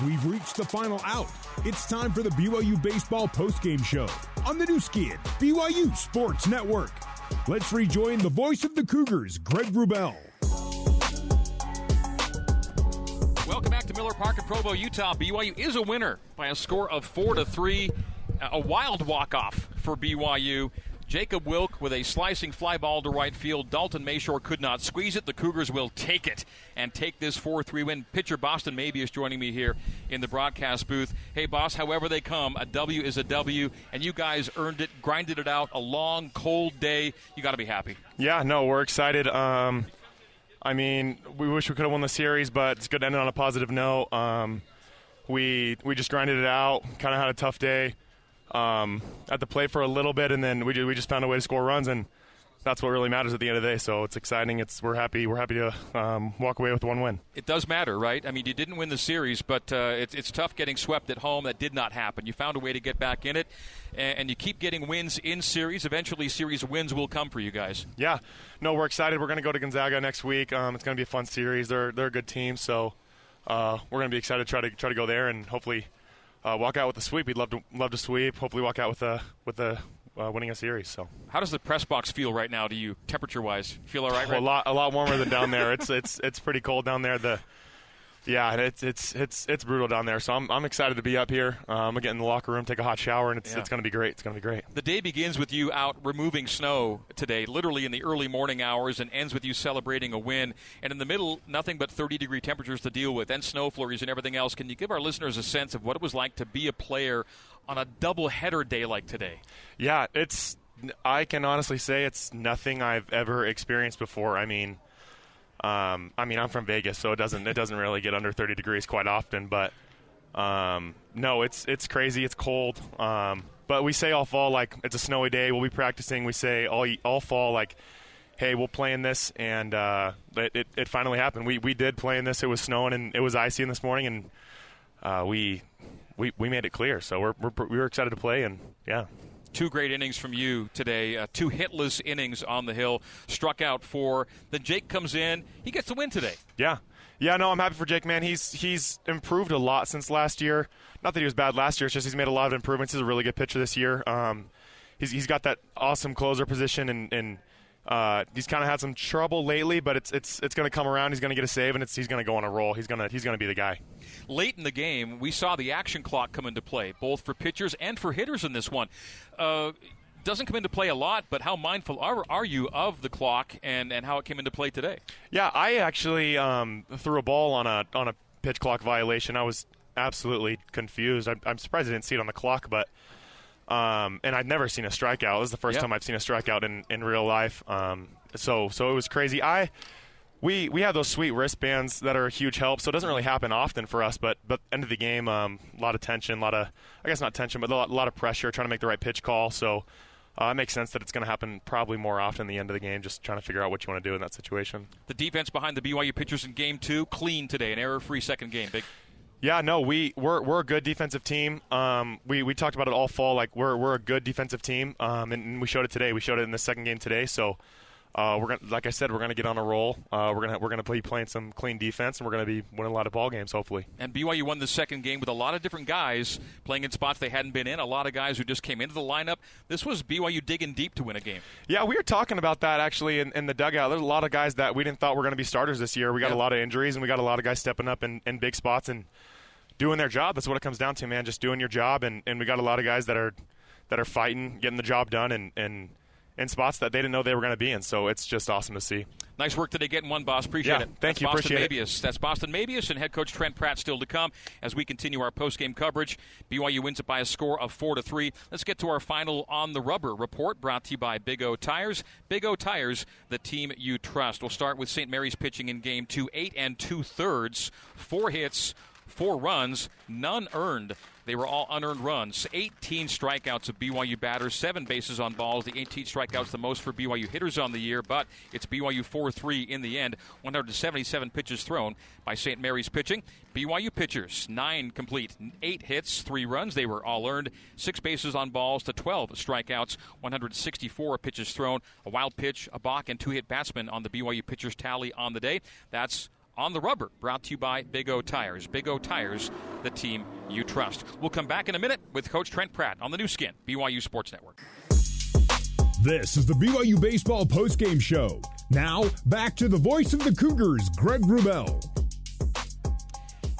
We've reached the final out. It's time for the BYU Baseball postgame show on the Nu Skin, BYU Sports Network. Let's rejoin the voice of the Cougars, Greg Wrubell. Welcome back to Miller Park in Provo, Utah. BYU is a winner by a score of four to three. A wild walk-off for BYU. Jacob Wilk with a slicing fly ball to right field. Dalton Mayshore could not squeeze it. The Cougars will take it and take this 4 3 win. Pitcher Boston Mabius is joining me here in the broadcast booth. Hey, boss, however they come, a W is a W, and you guys earned it, grinded it out. A long, cold day. You got to be happy. Yeah, no, we're excited. Um, I mean, we wish we could have won the series, but it's good to end it on a positive note. Um, we we just grinded it out. Kind of had a tough day um, at the plate for a little bit, and then we we just found a way to score runs, and that's what really matters at the end of the day. So it's exciting. It's we're happy. We're happy to um, walk away with one win. It does matter, right? I mean, you didn't win the series, but uh, it's it's tough getting swept at home. That did not happen. You found a way to get back in it, and, and you keep getting wins in series. Eventually, series wins will come for you guys. Yeah, no, we're excited. We're going to go to Gonzaga next week. Um, it's going to be a fun series. They're they're a good team, so uh, we're going to be excited to try to try to go there and hopefully uh, walk out with a sweep. We'd love to love to sweep. Hopefully, walk out with a with a uh, winning a series. So, how does the press box feel right now to you, temperature wise? Feel all right? right? a lot a lot warmer than down there. It's it's it's pretty cold down there. The yeah, it's it's it's it's brutal down there. So I'm I'm excited to be up here. Um, I'm get in the locker room, take a hot shower, and it's Yeah. it's gonna be great. It's gonna be great. The day begins with you out removing snow today, literally in the early morning hours, and ends with you celebrating a win. And in the middle, nothing but 30 degree temperatures to deal with, and snow flurries and everything else. Can you give our listeners a sense of what it was like to be a player on a double header day like today? Yeah, it's. I can honestly say it's nothing I've ever experienced before. I mean, um, I mean, I'm from Vegas, so it doesn't it doesn't really get under 30 degrees quite often. But um, no, it's it's crazy. It's cold. Um, but we say all fall like it's a snowy day. We'll be practicing. We say all all fall like, hey, we'll play in this, and uh, it, it it finally happened. We we did play in this. It was snowing and it was icy in this morning, and uh, we. We, we made it clear, so we're, we're we were excited to play, and yeah, Two great innings from you today. Uh, two hitless innings on the hill. Struck out four. Then Jake comes in. He gets the win today. Yeah, yeah. No, I'm happy for Jake. Man, he's he's improved a lot since last year. Not that he was bad last year. It's just he's made a lot of improvements. He's a really good pitcher this year. Um, he's he's got that awesome closer position, and and uh, he's kind of had some trouble lately. But it's it's it's going to come around. He's going to get a save, and it's he's going to go on a roll. He's gonna he's going to be the guy. Late in the game, we saw the action clock come into play, both for pitchers and for hitters in this one. Uh, doesn't come into play a lot, but how mindful are, are you of the clock and, and how it came into play today? Yeah, I actually um, threw a ball on a on a pitch clock violation. I was absolutely confused. I'm, I'm surprised I didn't see it on the clock, but um, and I'd never seen a strikeout. This is the first Yep. time I've seen a strikeout in, in real life. Um, so so it was crazy. I we we have those sweet wristbands that are a huge help. So it doesn't really happen often for us, but but end of the game, um, a lot of tension, a lot of I guess not tension, but a lot, a lot of pressure trying to make the right pitch call. So. Uh, it makes sense that it's going to happen probably more often the end of the game, just trying to figure out what you want to do in that situation. The defense behind the BYU pitchers in game two, clean today, an error free second game. Big. Yeah, no, we we're we're a good defensive team. Um, we we talked about it all fall. Like we're we're a good defensive team, um, and, and we showed it today. We showed it in the second game today. So. Uh, we're gonna, like I said, we're gonna get on a roll. Uh, we're gonna we're gonna be playing some clean defense, and we're gonna be winning a lot of ball games, hopefully. And BYU won the second game with a lot of different guys playing in spots they hadn't been in. A lot of guys who just came into the lineup. This was BYU digging deep to win a game. Yeah, we were talking about that actually in, in the dugout. There's a lot of guys that we didn't thought were going to be starters this year. We got Yeah. a lot of injuries, and we got a lot of guys stepping up in, in big spots and doing their job. That's what it comes down to, man. Just doing your job, and, and we got a lot of guys that are that are fighting, getting the job done, and and in spots that they didn't know they were going to be in. So it's just awesome to see. Nice work today getting one, boss. Appreciate Yeah, it. thank That's you. Boston Appreciate it. Mabius. That's Boston Mabius and head coach Trent Pratt still to come as we continue our post-game coverage. BYU wins it by a score of four to three. Let's get to our final on the rubber report brought to you by Big O Tires. Big O Tires, the team you trust. We'll start with St. Mary's pitching in game two, eight and two thirds, four hits, four runs, none earned. They were all unearned runs. 18 strikeouts of BYU batters, seven bases on balls. The 18 strikeouts, the most for BYU hitters on the year, but it's BYU 4 3 in the end. 177 pitches thrown by St. Mary's pitching. BYU pitchers, nine complete, eight hits, three runs. They were all earned. Six bases on balls to 12 strikeouts, 164 pitches thrown. A wild pitch, a balk, and two hit batsmen on the BYU pitchers tally on the day. That's on the rubber, brought to you by Big O Tires. Big O Tires, the team you trust. We'll come back in a minute with Coach Trent Pratt on the Nu Skin, BYU Sports Network. This is the BYU Baseball postgame show. Now, back to the voice of the Cougars, Greg Wrubell.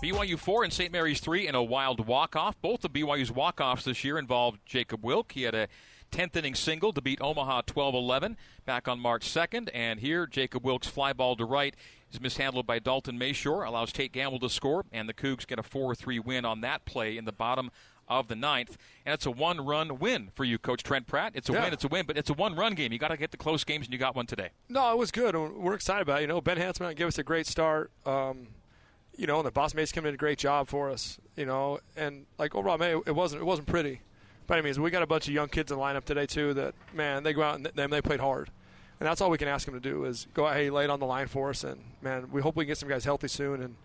BYU 4 and St. Mary's 3 in a wild walk-off. Both of BYU's walk-offs this year involved Jacob Wilk. He had a 10th inning single to beat Omaha 12-11 back on March 2nd. And here, Jacob Wilk's fly ball to right is mishandled by Dalton Mayshore, allows Tate Gamble to score, and the Cougs get a 4-3 win on that play in the bottom of the ninth. And it's a one run win for you, Coach Trent Pratt. It's a yeah. win, it's a win, but it's a one run game. You got to get the close games, and you got one today. No, it was good. We're excited about it. You know, Ben Hansman gave us a great start. Um, you know, and the Boss Mates came in a great job for us. You know, and like overall, man, it wasn't it wasn't pretty. By any means, we got a bunch of young kids in the lineup today too. That man, they go out and they, they played hard, and that's all we can ask them to do is go out, hey, lay it on the line for us, and man, we hope we can get some guys healthy soon, and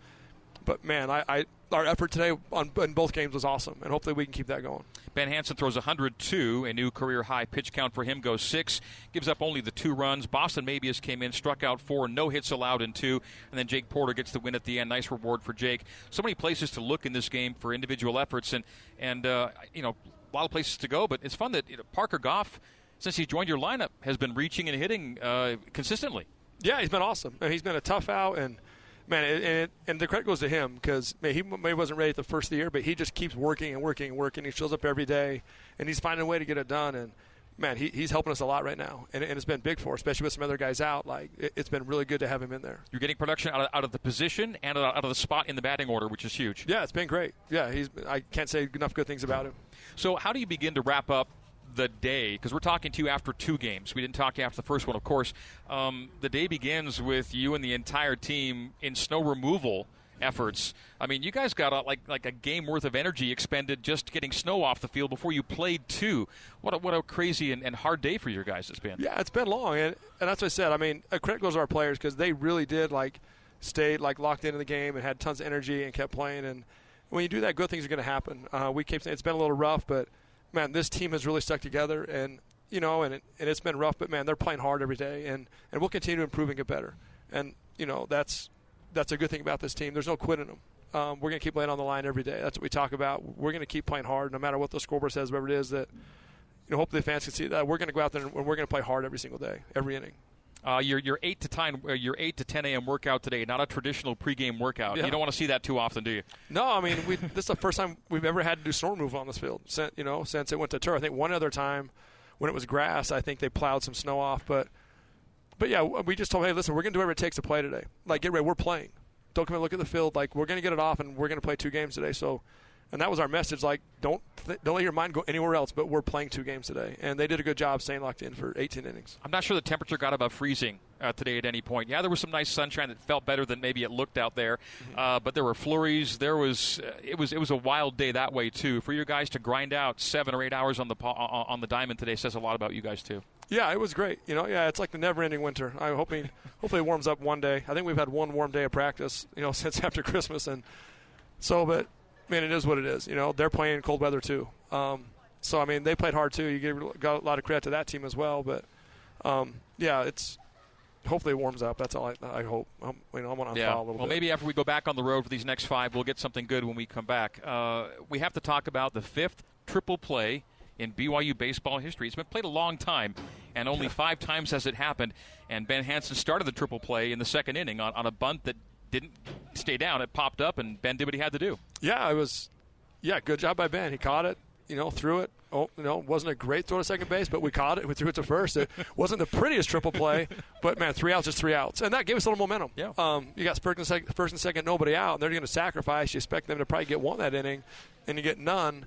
but man, I, I our effort today on in both games was awesome, and hopefully we can keep that going. Ben Hanson throws 102, a new career high pitch count for him goes six, gives up only the two runs. Boston Mabius came in, struck out four, no hits allowed in two, and then Jake Porter gets the win at the end. Nice reward for Jake. So many places to look in this game for individual efforts, and and uh, you know a lot of places to go. But it's fun that you know, Parker Goff, since he joined your lineup, has been reaching and hitting uh, consistently. Yeah, he's been awesome. He's been a tough out and man, and, and, and the credit goes to him because he maybe wasn't ready at the first of the year, but he just keeps working and working and working. He shows up every day, and he's finding a way to get it done. And man, he, he's helping us a lot right now, and, and it's been big for us, especially with some other guys out. Like it, has been really good to have him in there. You're getting production out of, out of the position and out of the spot in the batting order, which is huge. Yeah, it's been great. Yeah, he's I can't say enough good things about him. So, how do you begin to wrap up the day, because we're talking to you after two games. We didn't talk to you after the first one, of course. Um, the day begins with you and the entire team in snow removal efforts. I mean, you guys got a, like like a game worth of energy expended just getting snow off the field before you played two. What a, what a crazy and, and hard day for your guys it's been. Yeah, it's been long, and, and that's what I said. I mean, a credit goes to our players because they really did like stayed like locked into the game and had tons of energy and kept playing. And when you do that, good things are going to happen. Uh, we keep saying it's been a little rough, but man, this team has really stuck together, and you know, and it, and it's been rough, but man, they're playing hard every day, and and we'll continue to improve and get better. And you know, that's that's a good thing about this team. There's no quitting them. Um, we're going to keep laying on the line every day. That's what we talk about. We're going to keep playing hard, no matter what the scoreboard says, whatever it is. That you know, hopefully the fans can see that we're going to go out there and we're going to play hard every single day, every inning. Uh, your your eight to ten uh, your eight to ten a.m. workout today, not a traditional pregame workout. Yeah. You don't want to see that too often, do you? No, I mean we, this is the first time we've ever had to do snow removal on this field. Since, you know, since it went to turf. I think one other time when it was grass, I think they plowed some snow off. But but yeah, we just told hey, listen, we're gonna do whatever it takes to play today. Like get ready, we're playing. Don't come and look at the field. Like we're gonna get it off, and we're gonna play two games today. So and that was our message. Like, don't th- don't let your mind go anywhere else. But we're playing two games today, and they did a good job staying locked in for 18 innings. I'm not sure the temperature got above freezing uh, today at any point. Yeah, there was some nice sunshine that felt better than maybe it looked out there, mm-hmm. uh, but there were flurries. There was uh, it was it was a wild day that way too. For your guys to grind out seven or eight hours on the on the diamond today says a lot about you guys too. Yeah, it was great. You know, yeah, it's like the never-ending winter. I'm hoping, hopefully, it warms up one day. I think we've had one warm day of practice, you know, since after Christmas, and so. But I mean, it is what it is. You know, they're playing in cold weather too. Um, so I mean, they played hard too. You give got a lot of credit to that team as well. But um, yeah, it's hopefully it warms up. That's all I, I hope. I'm, you know, I want to yeah. a little well, bit. maybe after we go back on the road for these next five, we'll get something good when we come back. Uh, we have to talk about the fifth triple play in BYU baseball history. It's been played a long time, and only five times has it happened. And Ben Hanson started the triple play in the second inning on, on a bunt that didn't stay down. It popped up, and Ben did what he had to do. Yeah, it was. Yeah, good job by Ben. He caught it. You know, threw it. Oh, you know, wasn't a great throw to second base, but we caught it. We threw it to first. It wasn't the prettiest triple play, but man, three outs is three outs, and that gave us a little momentum. Yeah. Um, you got first and, second, first and second, nobody out, and they're going to sacrifice. You expect them to probably get one that inning, and you get none.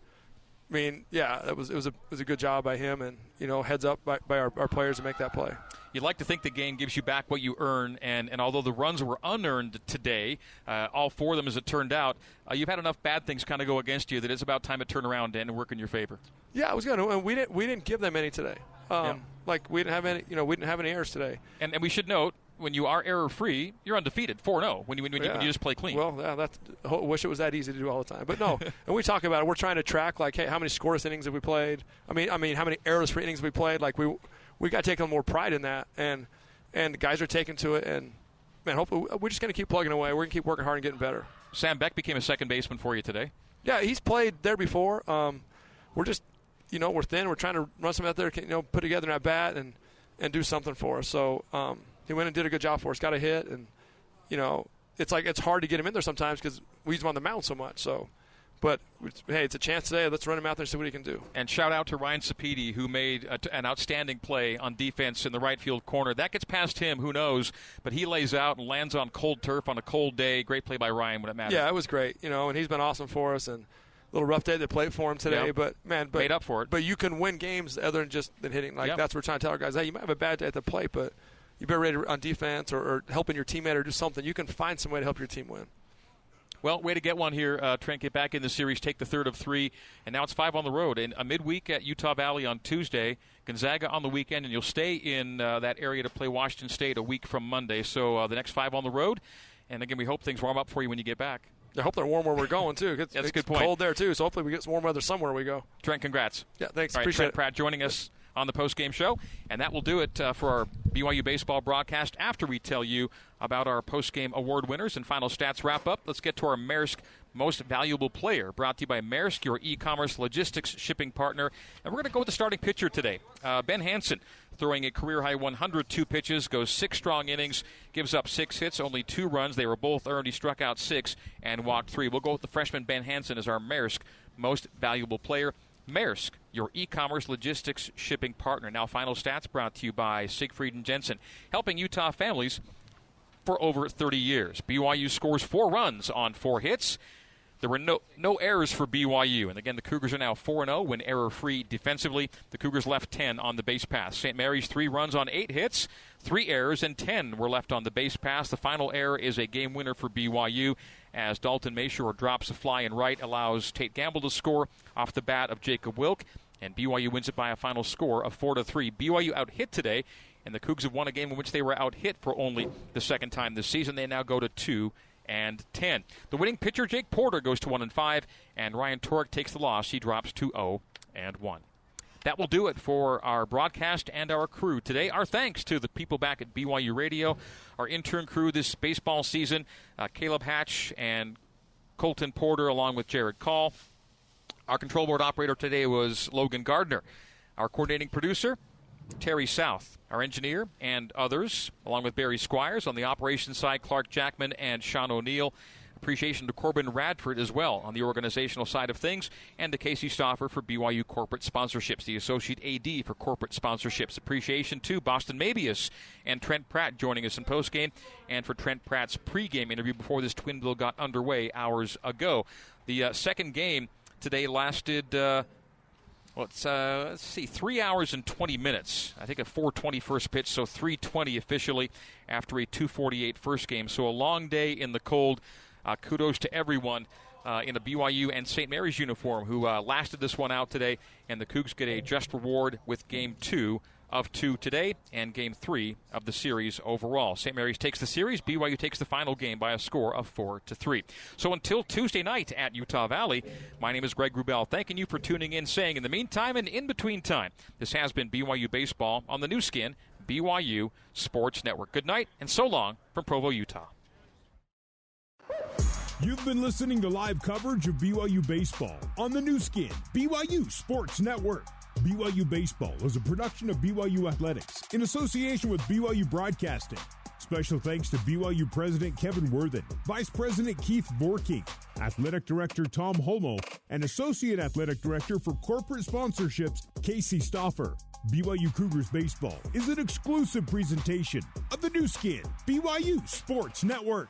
I mean, yeah, it was it was a it was a good job by him, and you know, heads up by, by our, our players to make that play. You'd like to think the game gives you back what you earn, and, and although the runs were unearned today, uh, all four of them as it turned out, uh, you've had enough bad things kind of go against you that it's about time to turn around and work in your favor. Yeah, it was good, and we didn't we didn't give them any today. Um, yeah. Like we didn't have any, you know, we didn't have any errors today. And, and we should note when you are error free, you're undefeated, four zero. Oh, when you when, yeah. you, when you just play clean. Well, yeah, that's wish it was that easy to do all the time, but no. and we talk about it. We're trying to track like, hey, how many scoreless innings have we played? I mean, I mean, how many errors free innings have we played? Like we we got to take a little more pride in that, and and the guys are taking to it, and man, hopefully we're just going to keep plugging away. We're going to keep working hard and getting better. Sam Beck became a second baseman for you today. Yeah, he's played there before. Um, we're just, you know, we're thin. We're trying to run some out there, you know, put together an at bat and and do something for us. So um, he went and did a good job for us. Got a hit, and you know, it's like it's hard to get him in there sometimes because we use him on the mound so much. So but hey, it's a chance today. Let's run him out there and see what he can do. And shout out to Ryan Sapedi, who made a, an outstanding play on defense in the right field corner. That gets past him, who knows? But he lays out and lands on cold turf on a cold day. Great play by Ryan when it mattered. Yeah, it was great. You know, and he's been awesome for us. And a little rough day they played for him today, yep. but man, but, made up for it. But you can win games other than just than hitting. Like yep. that's what we're trying to tell our guys. Hey, you might have a bad day at the plate, but you better ready on defense or, or helping your teammate or do something. You can find some way to help your team win. Well, way to get one here, uh, Trent. Get back in the series, take the third of three, and now it's five on the road. And a midweek at Utah Valley on Tuesday, Gonzaga on the weekend, and you'll stay in uh, that area to play Washington State a week from Monday. So uh, the next five on the road, and again, we hope things warm up for you when you get back. I hope they're warm where we're going too. It's, That's a good point. Cold there too, so hopefully we get some warm weather somewhere we go. Trent, congrats. Yeah, thanks. All right, Appreciate Trent it. Pratt joining us on the post-game show. And that will do it uh, for our BYU baseball broadcast. After we tell you about our post-game award winners and final stats wrap up, let's get to our Maersk most Valuable Player, brought to you by Maersk, your e commerce logistics shipping partner. And we're going to go with the starting pitcher today. Uh, ben Hansen, throwing a career high 102 pitches, goes six strong innings, gives up six hits, only two runs. They were both earned. He struck out six and walked three. We'll go with the freshman Ben Hansen as our Maersk Most Valuable Player. Maersk, your e-commerce logistics shipping partner. Now, final stats brought to you by Siegfried and Jensen, helping Utah families for over 30 years. BYU scores four runs on four hits. There were no no errors for BYU, and again the Cougars are now 4 0 when error free defensively. The Cougars left 10 on the base pass. St. Mary's three runs on eight hits, three errors, and 10 were left on the base pass. The final error is a game winner for BYU as Dalton Mashore drops a fly in right, allows Tate Gamble to score off the bat of Jacob Wilk, and BYU wins it by a final score of 4 to 3. BYU out hit today, and the Cougs have won a game in which they were out hit for only the second time this season. They now go to 2 and 10. The winning pitcher, Jake Porter, goes to 1 and 5, and Ryan Torek takes the loss. He drops to 0 and 1. That will do it for our broadcast and our crew today. Our thanks to the people back at BYU Radio, our intern crew this baseball season, uh, Caleb Hatch and Colton Porter, along with Jared Call. Our control board operator today was Logan Gardner. Our coordinating producer, Terry South, our engineer, and others, along with Barry Squires on the operations side, Clark Jackman and Sean O'Neill. Appreciation to Corbin Radford as well on the organizational side of things, and to Casey Stoffer for BYU Corporate Sponsorships, the Associate AD for Corporate Sponsorships. Appreciation to Boston Mabius and Trent Pratt joining us in postgame, and for Trent Pratt's pregame interview before this twin bill got underway hours ago. The uh, second game today lasted. Uh, it's uh, let's see, three hours and 20 minutes. I think a 420 first pitch, so 320 officially after a 248 first game. So a long day in the cold. Uh, kudos to everyone uh, in the BYU and St. Mary's uniform who uh, lasted this one out today, and the Cougs get a just reward with game two of two today and game three of the series overall. St. Mary's takes the series. BYU takes the final game by a score of four to three. So until Tuesday night at Utah Valley, my name is Greg Wrubell. Thanking you for tuning in, saying in the meantime and in between time, this has been BYU Baseball on the Nu Skin, BYU Sports Network. Good night and so long from Provo, Utah. You've been listening to live coverage of BYU Baseball on the Nu Skin, BYU Sports Network. BYU Baseball is a production of BYU Athletics in association with BYU Broadcasting. Special thanks to BYU President Kevin Worthen, Vice President Keith Vorkink, Athletic Director Tom Holmoe, and Associate Athletic Director for Corporate Sponsorships Casey Stoffer. BYU Cougars Baseball is an exclusive presentation of the Nu Skin, BYU Sports Network.